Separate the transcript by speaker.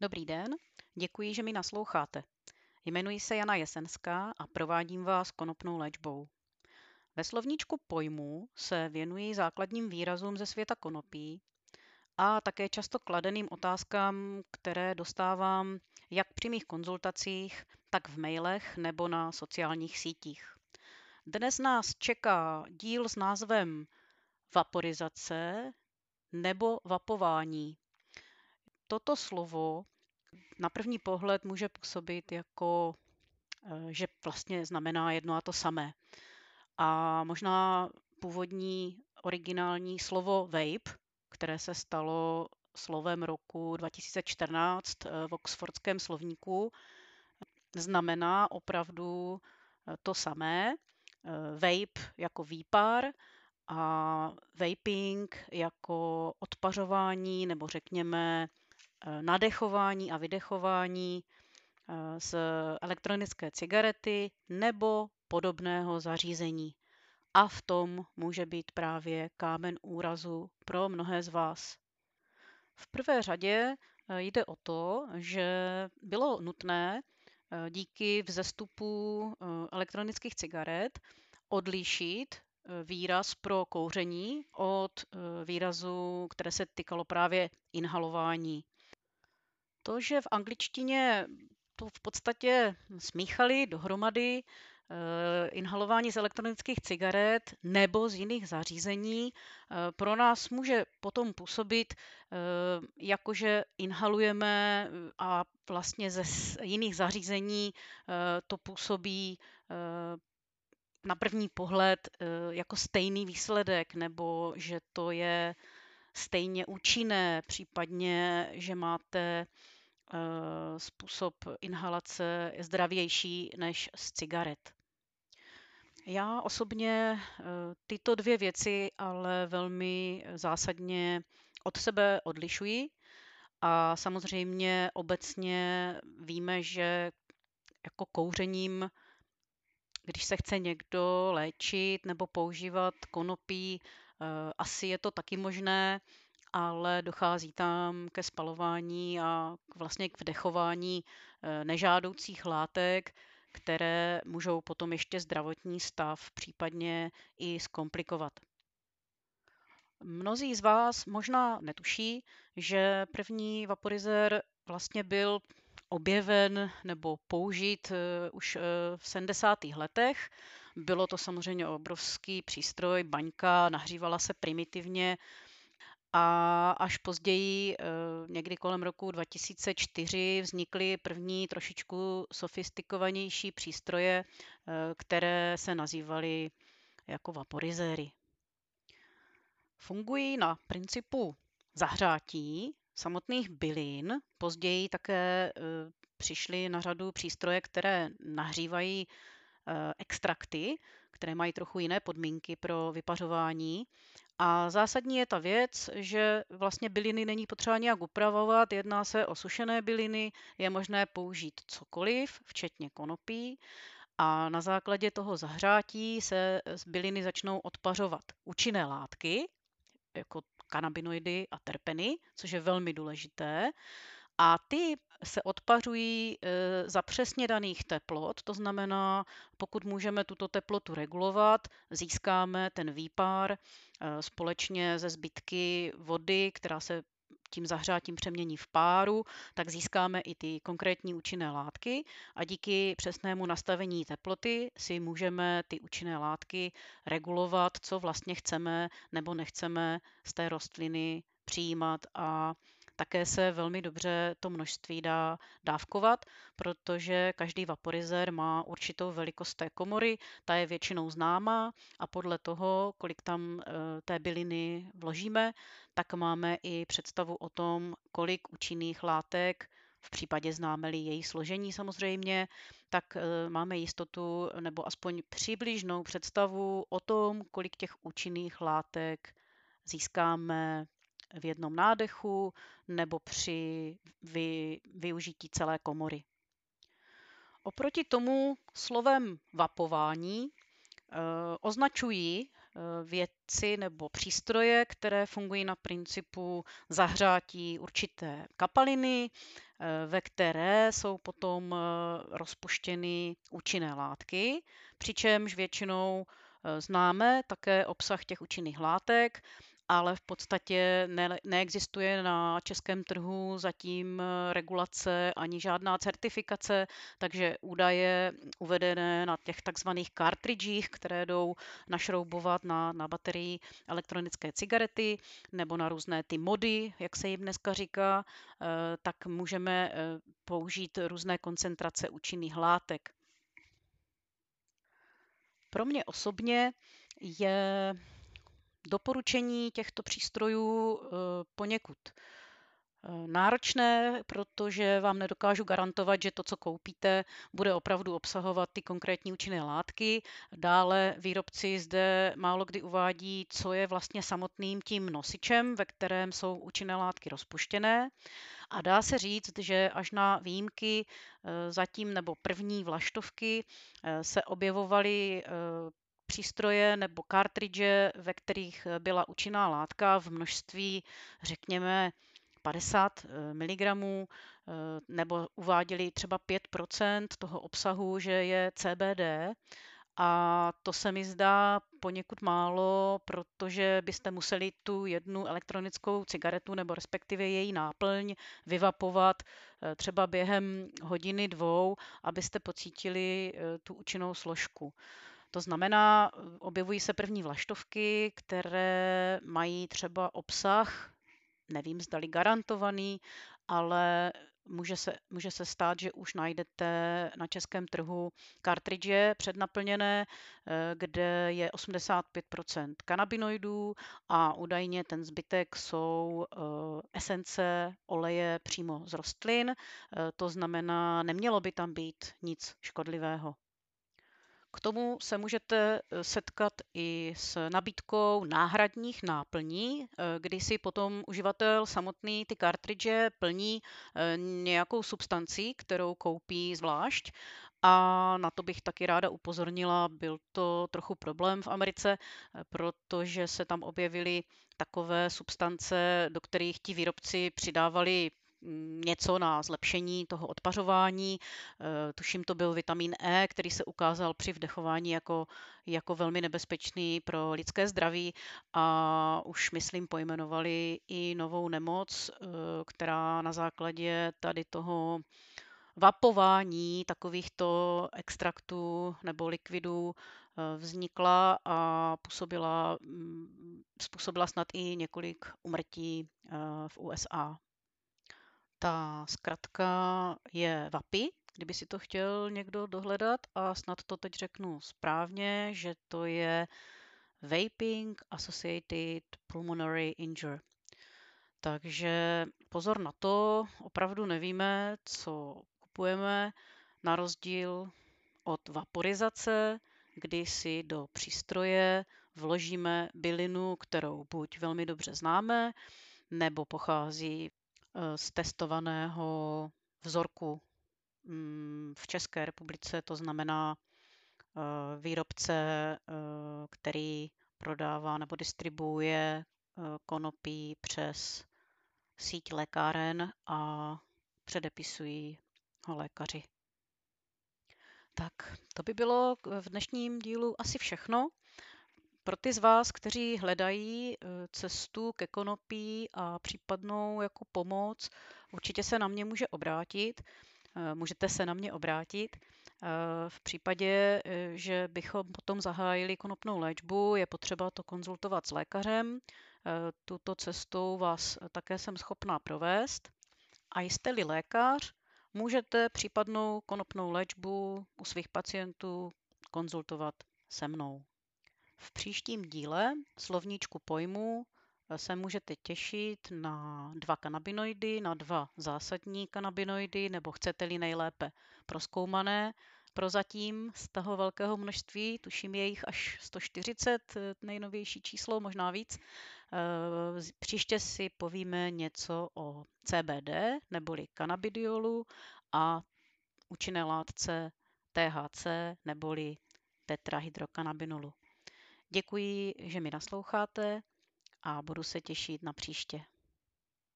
Speaker 1: Dobrý den, děkuji, že mi nasloucháte. Jmenuji se Jana Jesenská a provádím vás konopnou léčbou. Ve slovníčku pojmů se věnuji základním výrazům ze světa konopí a také často kladeným otázkám, které dostávám jak při mých konzultacích, tak v mailech nebo na sociálních sítích. Dnes nás čeká díl s názvem Vaporizace nebo vapování. Toto slovo na první pohled může působit jako, eh, že vlastně znamená jedno a to samé. A možná původní originální slovo vape, které se stalo slovem roku 2014 eh, v Oxfordském slovníku, znamená opravdu eh, to samé. Vape jako výpar a vaping jako odpařování nebo řekněme nadechování a vydechování eh, z elektronické cigarety nebo podobného zařízení. A v tom může být právě kámen úrazu pro mnohé z vás. V prvé řadě eh, jde o to, že bylo nutné díky vzestupu elektronických cigaret odlišit výraz pro kouření od výrazu, které se týkalo právě inhalování to, že v angličtině to v podstatě smíchali dohromady eh, inhalování z elektronických cigaret nebo z jiných zařízení eh, pro nás může potom působit, eh, jakože inhalujeme a vlastně ze jiných zařízení to působí na první pohled jako stejný výsledek, nebo že to je stejně účinné, případně, že máte způsob inhalace je zdravější než z cigaret. Já osobně eh, tyto dvě věci ale velmi zásadně od sebe odlišuji a samozřejmě obecně víme, že jako kouřením, když se chce někdo léčit nebo používat konopí, eh, asi je to taky možné, ale dochází tam ke spalování a vlastně k vdechování eh, nežádoucích látek, které můžou potom ještě zdravotní stav případně i zkomplikovat. Mnozí z vás možná netuší, že první vaporizér vlastně byl objeven nebo použit eh, už eh, v 70. letech. Bylo to samozřejmě obrovský přístroj, baňka, nahřívala se primitivně, a až později, eh, někdy kolem roku 2004, vznikly první trošičku sofistikovanější přístroje, eh, které se nazývaly jako vaporizéry. Fungují na principu zahřátí samotných bylin. Později také eh, přišly na řadu přístroje, které nahřívají extrakty, které mají trochu jiné podmínky pro vypařování a zásadní je ta věc, že vlastně byliny není potřeba nějak upravovat, jedná se o sušené byliny, je možné použít cokoliv, včetně konopí, a na základě toho zahřátí se z byliny začnou odpařovat účinné látky, jako kanabinoidy a terpeny, což je velmi důležité. A ty se odpařují e, za přesně daných teplot, to znamená, pokud můžeme tuto teplotu regulovat, získáme ten výpar e, společně ze zbytky vody, která se tím zahřátím přemění v páru, tak získáme i ty konkrétní účinné látky a díky přesnému nastavení teploty si můžeme ty účinné látky regulovat, co vlastně chceme nebo nechceme z té rostliny přijímat a také se velmi dobře to množství dá dávkovat, protože každý vaporizér má určitou velikost té komory, ta je většinou známá a podle toho, kolik tam eh, té byliny vložíme, tak máme i představu o tom, kolik účinných látek v případě známe-li její složení samozřejmě, tak eh, máme jistotu nebo aspoň přibližnou představu o tom, kolik těch účinných látek získáme v jednom nádechu nebo při vy, využití celé komory. Oproti tomu slovem vapování eh, označují eh, věci nebo přístroje, které fungují na principu zahřátí určité kapaliny, ve které jsou potom rozpuštěny účinné látky, přičemž většinou známe také obsah těch účinných látek ale v podstatě ne, neexistuje na českém trhu zatím eh, regulace ani žádná certifikace, takže údaje uvedené na těch takzvaných cartridgech, které jdou našroubovat na, na baterii elektronické cigarety nebo na různé ty mody, jak se jim dneska říká, eh, tak můžeme eh, použít různé koncentrace účinných látek. Pro mě osobně je doporučení těchto přístrojů eh, poněkud eh, náročné, protože vám nedokážu garantovat, že to, co koupíte, bude opravdu obsahovat ty konkrétní účinné látky. Dále výrobci zde málo kdy uvádí, co je vlastně samotným tím nosičem, ve kterém jsou účinné látky rozpuštěné. A dá se říct, že až na výjimky eh, zatím nebo první vlaštovky se objevovaly přístroje nebo kartridže, ve kterých byla účinná látka v množství, řekněme, 50 eh, mg, eh, nebo uváděli třeba 5% toho obsahu, že je CBD. A to se mi zdá poněkud málo, protože byste museli tu jednu elektronickou cigaretu nebo respektive její náplň vyvapovat eh, třeba během hodiny dvou, abyste pocítili tu účinnou složku. To znamená, objevují se první vlaštovky, které mají třeba obsah, nevím, zdali garantovaný, ale může se, může se stát, že už najdete na českém trhu kartridže přednaplněné, eh, kde je 85% kanabinoidů a údajně ten zbytek jsou eh, esence oleje přímo z rostlin. Eh, to znamená, nemělo by tam být nic škodlivého. K tomu se můžete eh, setkat i s nabídkou náhradních náplní, eh, kdy si potom uživatel samotný ty kartridže plní eh, nějakou substancí, kterou koupí zvlášť. A na to bych taky ráda upozornila, byl to trochu problém v Americe, protože se tam objevily takové substance, do kterých ti výrobci přidávali něco na zlepšení toho odpařování. Eh, tuším, to byl vitamin E, který se ukázal při vdechování jako, jako velmi nebezpečný pro lidské zdraví a už, myslím, pojmenovali i novou nemoc, eh, která na základě tady toho vapování takovýchto extraktů nebo likvidů eh, vznikla a působila, způsobila snad i několik umrtí v USA. Ta zkratka je VAPI, kdyby si to chtěl někdo dohledat a snad to teď řeknu správně, že to je Vaping Associated Pulmonary Injury. Takže pozor na to, opravdu nevíme, co kupujeme, na rozdíl od vaporizace, kdy si do přístroje vložíme bylinu, kterou buď velmi dobře známe, nebo pochází z testovaného vzorku mm, v České republice, to znamená eh, výrobce, eh, který prodává nebo distribuuje konopí přes síť lékáren a předepisují ho lékaři. Tak, to by bylo v dnešním dílu asi všechno. Pro ty z vás, kteří hledají eh, cestu ke konopí a případnou jako pomoc, určitě se na mě může obrátit. Eh, můžete se na mě obrátit. Eh, v případě, že bychom potom zahájili konopnou léčbu, je potřeba to konzultovat s lékařem. Tuto cestou vás také jsem schopná provést. A jste-li lékař, můžete případnou konopnou léčbu u svých pacientů konzultovat se mnou. V příštím díle slovníčku pojmů eh, se můžete těšit na dva kanabinoidy, na dva zásadní kanabinoidy, nebo chcete-li nejlépe proskoumané. Prozatím z toho velkého množství, tuším je jich až 140, eh, nejnovější číslo, možná víc. Eh, příště si povíme něco o CBD, neboli kanabidiolu a účinné látce THC, neboli tetrahydrokanabinolu. Děkuji, že mi nasloucháte a budu se těšit na příště.